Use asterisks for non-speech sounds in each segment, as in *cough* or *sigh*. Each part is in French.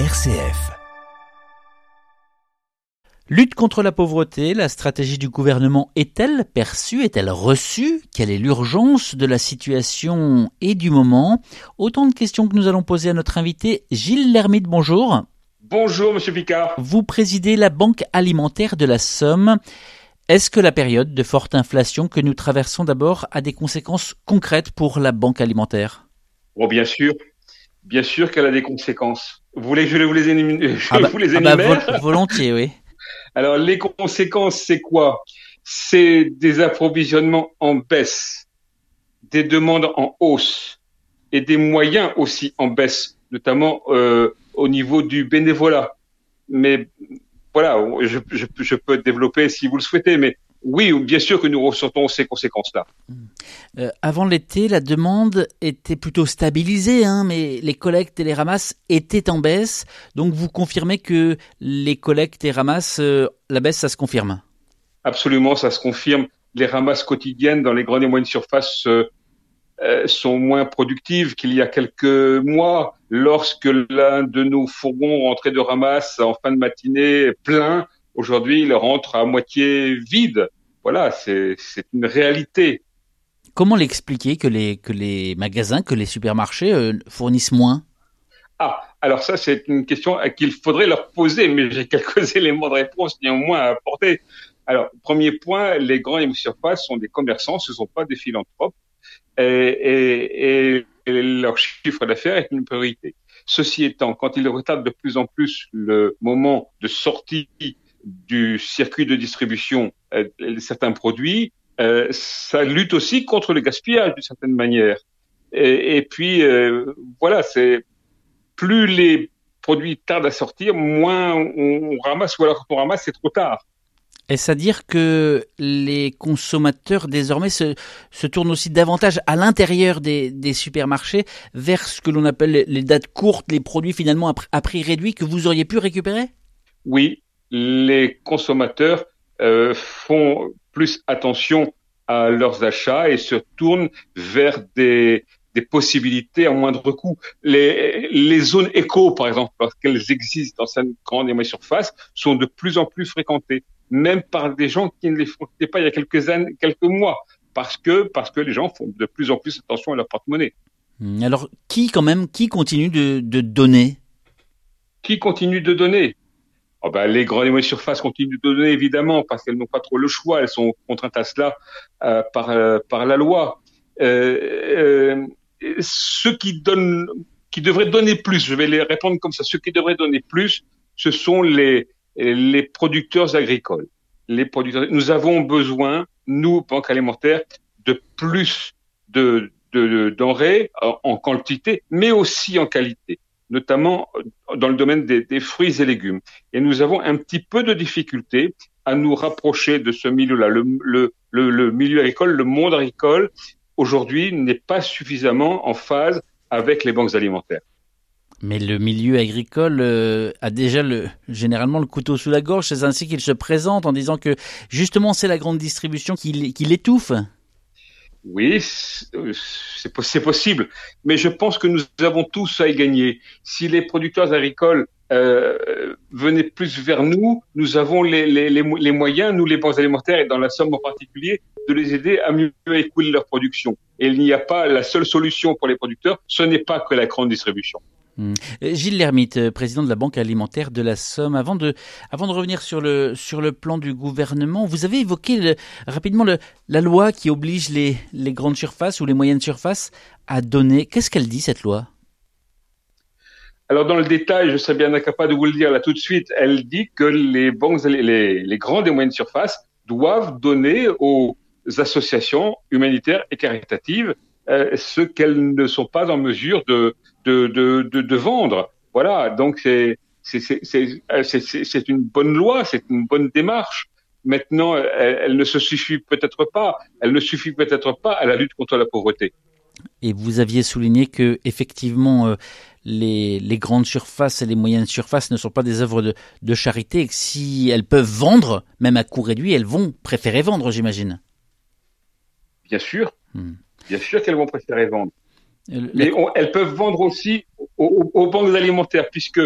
RCF. Lutte contre la pauvreté, la stratégie du gouvernement est-elle perçue, est-elle reçue? Quelle est l'urgence de la situation et du moment? Autant de questions que nous allons poser à notre invité Gilles Lermite, bonjour. Bonjour Monsieur Picard. Vous présidez la Banque alimentaire de la Somme. Est-ce que la période de forte inflation que nous traversons d'abord a des conséquences concrètes pour la banque alimentaire? Oh, bien sûr. Bien sûr qu'elle a des conséquences. Vous voulez que je vous les, énumère, ah *laughs* bah, ah bah, volontiers, oui. *laughs* Alors, les conséquences, c'est quoi? C'est des approvisionnements en baisse, des demandes en hausse et des moyens aussi en baisse, notamment euh, au niveau du bénévolat. Mais voilà, je, je, je peux développer si vous le souhaitez, mais oui, bien sûr que nous ressentons ces conséquences-là. Euh, avant l'été, la demande était plutôt stabilisée, hein, mais les collectes et les ramasses étaient en baisse. Donc vous confirmez que les collectes et ramasses, euh, la baisse, ça se confirme? Absolument, ça se confirme. Les ramasses quotidiennes dans les grandes et moyennes surfaces euh, sont moins productives qu'il y a quelques mois. Lorsque l'un de nos fourgons rentrait de ramasse en fin de matinée plein, aujourd'hui il rentre à moitié vide. Voilà, c'est une réalité. Comment l'expliquer que les, que les magasins, que les supermarchés euh, fournissent moins? Ah, alors ça c'est une question à qu'il faudrait leur poser, mais j'ai *laughs* quelques éléments de réponse néanmoins à apporter. Alors, premier point, les grands et surfaces sont des commerçants, ce ne sont pas des philanthropes, et, et, et, et leur chiffre d'affaires est une priorité. Ceci étant, quand ils retardent de plus en plus le moment de sortie du circuit de distribution euh, de certains produits, euh, ça lutte aussi contre le gaspillage d'une certaine manière. Et, et puis, euh, voilà, c'est plus les produits tardent à sortir, moins on, on ramasse, ou alors quand on ramasse, c'est trop tard. Est-ce à dire que les consommateurs désormais se, se tournent aussi davantage à l'intérieur des, des, supermarchés vers ce que l'on appelle les dates courtes, les produits finalement à, à, prix réduit que vous auriez pu récupérer? Oui, les consommateurs euh, font plus attention à leurs achats et se tournent vers des, des possibilités à moindre coût. Les, les zones éco, par exemple, parce qu'elles existent dans cette grande et moyenne surface, sont de plus en plus fréquentées même par des gens qui ne les fréquentaient pas il y a quelques années, quelques mois, parce que parce que les gens font de plus en plus attention à leur porte-monnaie. Alors qui quand même qui continue de, de donner? Qui continue de donner? Ben, les grandes et moyennes surfaces continuent de donner évidemment parce qu'elles n'ont pas trop le choix, elles sont contraintes à cela euh, par euh, par la loi. Euh, ceux qui donnent, qui devraient donner plus, je vais les répondre comme ça. Ceux qui devraient donner plus, ce sont les les producteurs agricoles. Les producteurs, nous avons besoin, nous, banque alimentaire, de plus de, de, de denrées en, en, quantité, mais aussi en qualité, notamment dans le domaine des, fruits et légumes. Et nous avons un petit peu de difficulté à nous rapprocher de ce milieu-là. Le, milieu agricole, le monde agricole, aujourd'hui, n'est pas suffisamment en phase avec les banques alimentaires. Mais le milieu agricole euh, a déjà le, généralement le couteau sous la gorge, c'est ainsi qu'il se présente en disant que justement c'est la grande distribution qui l'étouffe. Oui, c'est possible, mais je pense que nous avons tous à y gagner. Si les producteurs agricoles euh, venaient plus vers nous, nous avons les, moyens, nous les banques alimentaires et dans la Somme en particulier, de les aider à mieux écouler leur production. Et il n'y a pas la seule solution pour les producteurs, ce n'est pas que la grande distribution. Mmh. Gilles Lermite, président de la Banque alimentaire de la Somme. Avant de, revenir sur le, plan du gouvernement, vous avez évoqué rapidement la loi qui oblige les, grandes surfaces ou les moyennes surfaces à donner. Qu'est-ce qu'elle dit, cette loi? Alors dans le détail, je serais bien incapable de vous le dire là tout de suite. Elle dit que les banques, les grandes et moyennes surfaces doivent donner aux associations humanitaires et caritatives euh, ce qu'elles ne sont pas en mesure de, de, de, de, de vendre. Voilà, donc c'est c'est une bonne loi, c'est une bonne démarche. Maintenant, elle, elle ne se suffit peut-être pas, elle ne suffit peut-être pas à la lutte contre la pauvreté. Et vous aviez souligné que effectivement euh, les, les, grandes surfaces et les moyennes surfaces ne sont pas des œuvres de, de charité et que si elles peuvent vendre, même à coût réduit, elles vont préférer vendre, j'imagine. Bien sûr, hmm. bien sûr qu'elles vont préférer vendre. Mais on, elles peuvent vendre aussi aux, aux, banques alimentaires puisque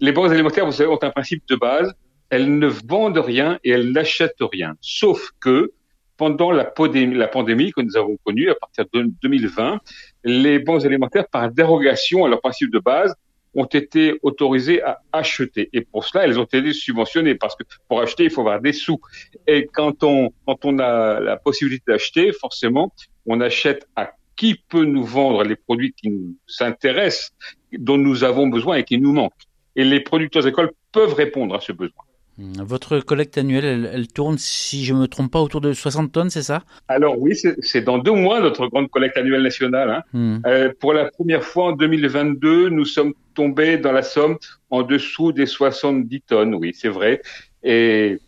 les banques alimentaires, vous savez, ont un principe de base. Elles ne vendent rien et elles n'achètent rien. Sauf que pendant la pandémie, la pandémie que nous avons connue à partir de 2020, les banques alimentaires, par dérogation à leur principe de base, ont été autorisées à acheter. Et pour cela, elles ont été subventionnées parce que pour acheter, il faut avoir des sous. Et quand on, quand on a la possibilité d'acheter, forcément, on achète à qui peut nous vendre les produits qui nous intéressent, dont nous avons besoin et qui nous manquent. Et les producteurs agricoles peuvent répondre à ce besoin. Hmm. Votre collecte annuelle, elle, tourne, si je me trompe pas, autour de 60 tonnes, c'est ça? Alors oui, c'est dans deux mois notre grande collecte annuelle nationale. Hein. Hmm. Euh, pour la première fois en 2022, nous sommes tombés dans la somme en dessous des 70 tonnes. Oui, c'est vrai. Et,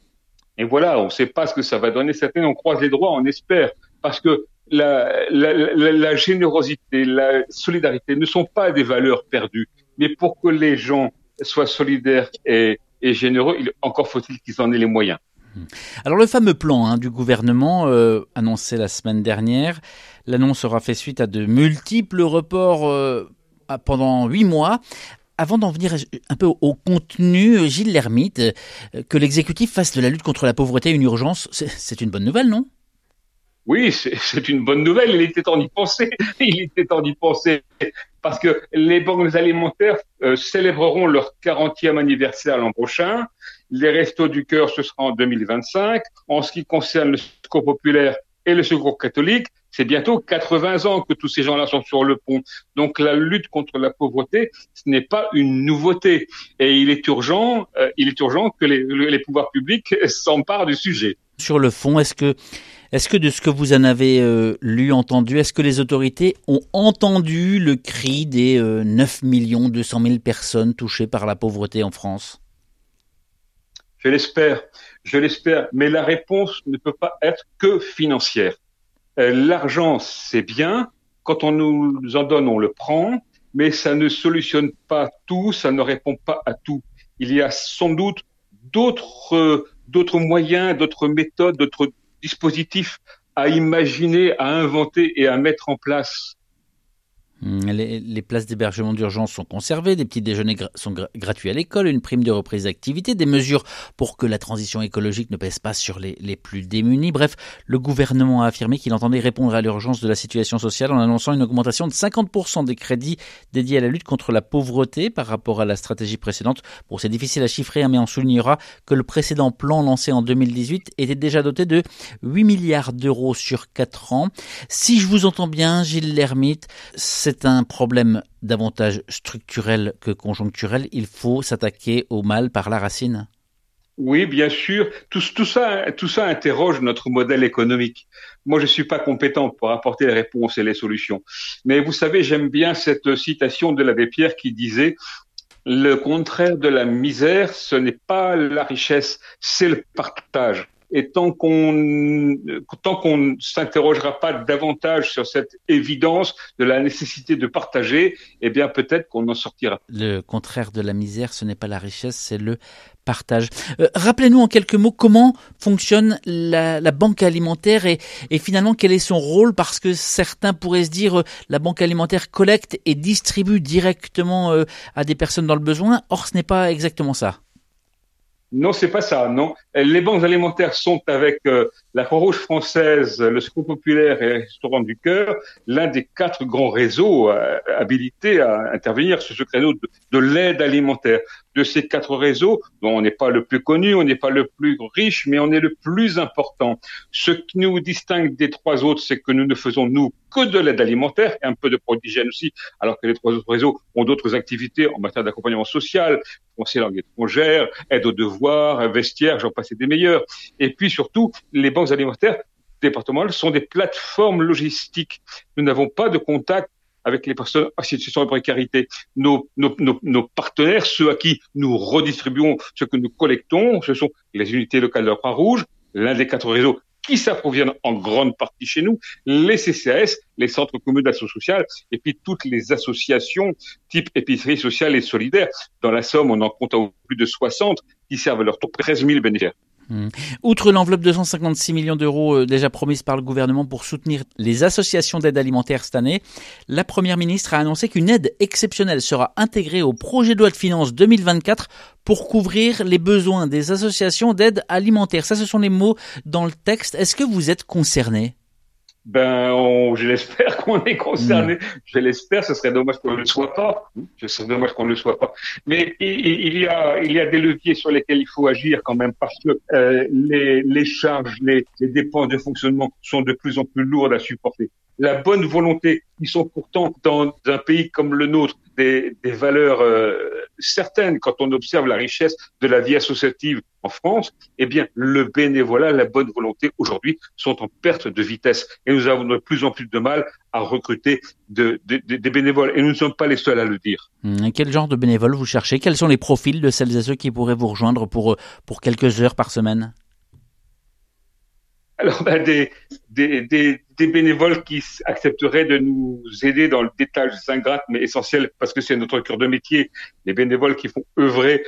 et voilà, on ne sait pas ce que ça va donner. Certains, on croise les droits, on espère, parce que la, générosité, la solidarité ne sont pas des valeurs perdues. Mais pour que les gens soient solidaires et et généreux, il, encore faut-il qu'ils en aient les moyens. Alors le fameux plan hein, du gouvernement euh, annoncé la semaine dernière, l'annonce aura fait suite à de multiples reports euh, pendant huit mois. Avant d'en venir un peu au contenu, Gilles Lermite, euh, que l'exécutif fasse de la lutte contre la pauvreté une urgence, c'est une bonne nouvelle, non? Oui, c'est une bonne nouvelle. Il était temps d'y penser. *laughs* Il était temps d'y penser parce que les banques alimentaires euh, célébreront leur 40e anniversaire l'an prochain. Les restos du cœur, ce sera en 2025. En ce qui concerne le secours populaire et le secours catholique, c'est bientôt 80 ans que tous ces gens-là sont sur le pont. Donc la lutte contre la pauvreté, ce n'est pas une nouveauté. Et il est urgent, euh, il est urgent que les, les pouvoirs publics *laughs* s'emparent du sujet. Sur le fond, est-ce que est-ce que de ce que vous en avez euh, lu, entendu, est-ce que les autorités ont entendu le cri des 9 millions 200 000 personnes touchées par la pauvreté en France? Je l'espère, je l'espère, mais la réponse ne peut pas être que financière. Euh, l'argent, c'est bien, quand on nous en donne, on le prend, mais ça ne solutionne pas tout, ça ne répond pas à tout. Il y a sans doute d'autres d'autres moyens, d'autres méthodes, d'autres dispositif à imaginer, à inventer et à mettre en place Hum, les, places d'hébergement d'urgence sont conservées, des petits déjeuners sont gratuits à l'école, une prime de reprise d'activité, des mesures pour que la transition écologique ne pèse pas sur les, les plus démunis. Bref, le gouvernement a affirmé qu'il entendait répondre à l'urgence de la situation sociale en annonçant une augmentation de 50% des crédits dédiés à la lutte contre la pauvreté par rapport à la stratégie précédente. Bon, c'est difficile à chiffrer, hein, mais on soulignera que le précédent plan lancé en 2018 était déjà doté de 8 milliards d'euros sur 4 ans. Si je vous entends bien, Gilles Lermite, c'est un problème davantage structurel que conjoncturel. Il faut s'attaquer au mal par la racine. Oui, bien sûr. Tout, ça, tout ça interroge notre modèle économique. Moi, je suis pas compétent pour apporter les réponses et les solutions. Mais vous savez, j'aime bien cette citation de l'abbé Pierre qui disait le contraire de la misère, ce n'est pas la richesse, c'est le partage. Et tant qu'on tant qu'on s'interrogera pas davantage sur cette évidence de la nécessité de partager, eh bien peut-être qu'on en sortira. Le contraire de la misère, ce n'est pas la richesse, c'est le partage. Euh, rappelez-nous en quelques mots comment fonctionne la, banque alimentaire et, et, finalement quel est son rôle? Parce que certains pourraient se dire euh, la banque alimentaire collecte et distribue directement euh, à des personnes dans le besoin. Or, ce n'est pas exactement ça. Non, c'est pas ça, non. Les banques alimentaires sont avec euh, la Croix-Rouge française, le Secours populaire et le Restaurant du Cœur, l'un des quatre grands réseaux euh, habilités à intervenir sur ce créneau de, l'aide alimentaire. De ces quatre réseaux, dont on n'est pas le plus connu, on n'est pas le plus riche, mais on est le plus important. Ce qui nous distingue des trois autres, c'est que nous ne faisons, nous, que de l'aide alimentaire et un peu de prodigène aussi, alors que les trois autres réseaux ont d'autres activités en matière d'accompagnement social, conseil langue étrangère, aide aux devoirs, vestiaire, j'en passe des meilleurs. Et puis surtout, les banques alimentaires départementales sont des plateformes logistiques. Nous n'avons pas de contact avec les personnes en situation de précarité. Nos, nos, nos, nos, partenaires, ceux à qui nous redistribuons ce que nous collectons, ce sont les unités locales de la Croix-Rouge, l'un des quatre réseaux qui s'approviennent en grande partie chez nous, les CCAS, les centres communs d'action sociale, et puis toutes les associations type épicerie sociale et solidaire. Dans la Somme, on en compte plus de 60 qui servent à leur tour 13 000 bénéficiaires. Mmh. Outre l'enveloppe de 156 millions d'euros euh, déjà promise par le gouvernement pour soutenir les associations d'aide alimentaire cette année, la Première ministre a annoncé qu'une aide exceptionnelle sera intégrée au projet de loi de finances 2024 pour couvrir les besoins des associations d'aide alimentaire. Ça, ce sont les mots dans le texte. Est-ce que vous êtes concerné? Ben, on, je l'espère *laughs* qu'on est concerné. Je l'espère. Ce serait dommage qu'on ne le soit pas. Ce serait dommage qu'on ne le soit pas. Mais il, il, y a, il y a des leviers sur lesquels il faut agir quand même parce que euh, les, les charges, les, les dépenses de fonctionnement sont de plus en plus lourdes à supporter la bonne volonté, qui sont pourtant dans un pays comme le nôtre des, valeurs euh, certaines. Quand on observe la richesse de la vie associative en France, eh bien le bénévolat, la bonne volonté aujourd'hui sont en perte de vitesse. Et nous avons de plus en plus de mal à recruter de, de, des bénévoles. Et nous ne sommes pas les seuls à le dire. Hum, quel genre de bénévoles vous cherchez? Quels sont les profils de celles et ceux qui pourraient vous rejoindre pour, pour quelques heures par semaine? Alors, ben, des, des, des, des, bénévoles qui accepteraient de nous aider dans le détail ingrate mais essentiel parce que c'est notre cœur de métier. Les bénévoles qui font œuvrer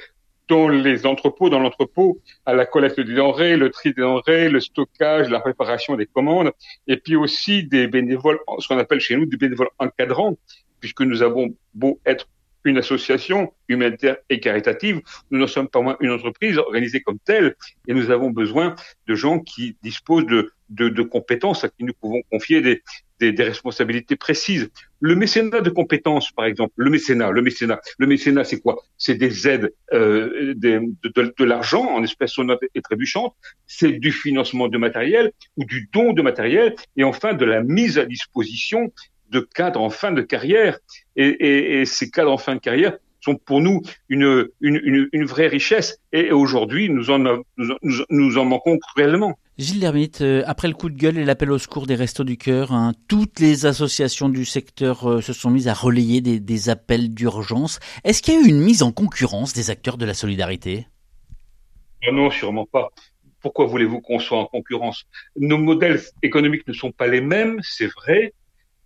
dans les entrepôts, dans l'entrepôt, à la collecte des denrées, le tri des denrées, le stockage, la préparation des commandes, et puis aussi des bénévoles, ce qu'on appelle chez nous des bénévoles encadrants, puisque nous avons beau être une association humanitaire et caritative. Nous ne sommes pas moins une entreprise organisée comme telle et nous avons besoin de gens qui disposent de, compétences à qui nous pouvons confier des, responsabilités précises. Le mécénat de compétences, par exemple, le mécénat, le mécénat, le mécénat, c'est quoi? C'est des aides, euh, de, l'argent en espèces sonores et trébuchantes, c'est du financement de matériel ou du don de matériel, et enfin de la mise à disposition de cadres en fin de carrière. Et, et, et, ces cadres en fin de carrière sont pour nous une, une, une, vraie richesse. Et aujourd'hui, nous en, nous, nous en manquons cruellement. Gilles Lermite, euh, après le coup de gueule et l'appel au secours des Restos du Cœur, hein, toutes les associations du secteur euh, se sont mises à relayer des, des appels d'urgence. Est-ce qu'il y a eu une mise en concurrence des acteurs de la solidarité? Ah Non, sûrement pas. Pourquoi voulez-vous qu'on soit en concurrence? Nos modèles économiques ne sont pas les mêmes, c'est vrai,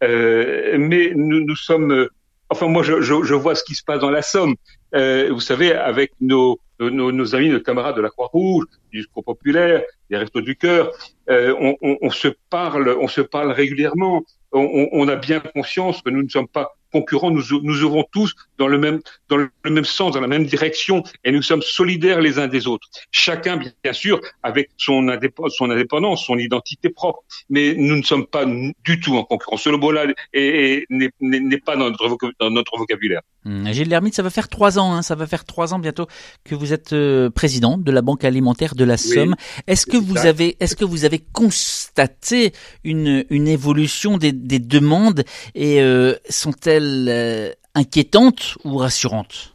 mais nous, nous sommes, euh, enfin moi je, je, je, vois ce qui se passe dans la Somme. Euh, vous savez, avec nos, nos, nos, amis, nos camarades de la Croix-Rouge, du Secours populaire, des Restos du Cœur, euh, on, on, on, se parle, on se parle régulièrement. On, on, a bien conscience que nous ne sommes pas concurrents, nous, nous œuvrons tous dans le même dans le même sens, dans la même direction, et nous sommes solidaires les uns des autres. Chacun, bien sûr, avec son, indépendance, son indépendance, son identité propre, mais nous ne sommes pas du tout en concurrence. Ce mot-là n'est pas dans notre, dans notre vocabulaire. Mmh. Gilles Lermite, ça va faire trois ans, hein, ça va faire trois ans bientôt que vous êtes euh, président de la Banque alimentaire de la Somme. Oui, est-ce que vous ça. avez, est-ce que vous avez constaté une, une évolution des, des demandes et euh, sont-elles euh, inquiétantes ou rassurantes?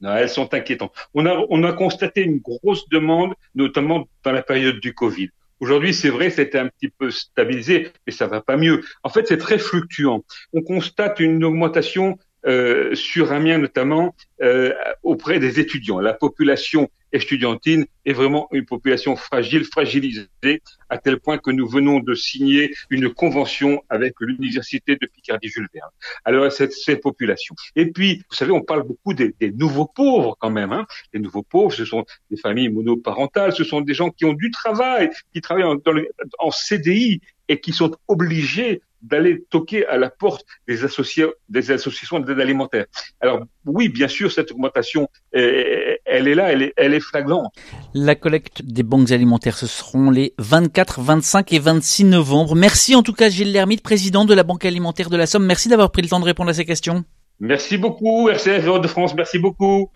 Non, elles sont inquiétantes. On a, on a constaté une grosse demande, notamment dans la période du Covid. Aujourd'hui, c'est vrai, c'était un petit peu stabilisé, mais ça va pas mieux. En fait, c'est très fluctuant. On constate une augmentation euh, sur Amiens notamment euh, auprès des étudiants. La population estudiantine est vraiment une population fragile, fragilisée, à tel point que nous venons de signer une convention avec l'université de Picardie-Jules Verne. Alors cette, cette population. Et puis, vous savez, on parle beaucoup des, des nouveaux pauvres quand même. Hein. Les nouveaux pauvres, ce sont des familles monoparentales, ce sont des gens qui ont du travail, qui travaillent en, en CDI et qui sont obligés d'aller toquer à la porte des, associés, des associations d'aide alimentaire. Alors oui, bien sûr, cette augmentation, elle est là, elle est, elle est flagrante. La collecte des banques alimentaires, ce seront les 24, 25 et 26 novembre. Merci en tout cas Gilles Lermite, président de la Banque alimentaire de la Somme. Merci d'avoir pris le temps de répondre à ces questions. Merci beaucoup, RCF de France, merci beaucoup.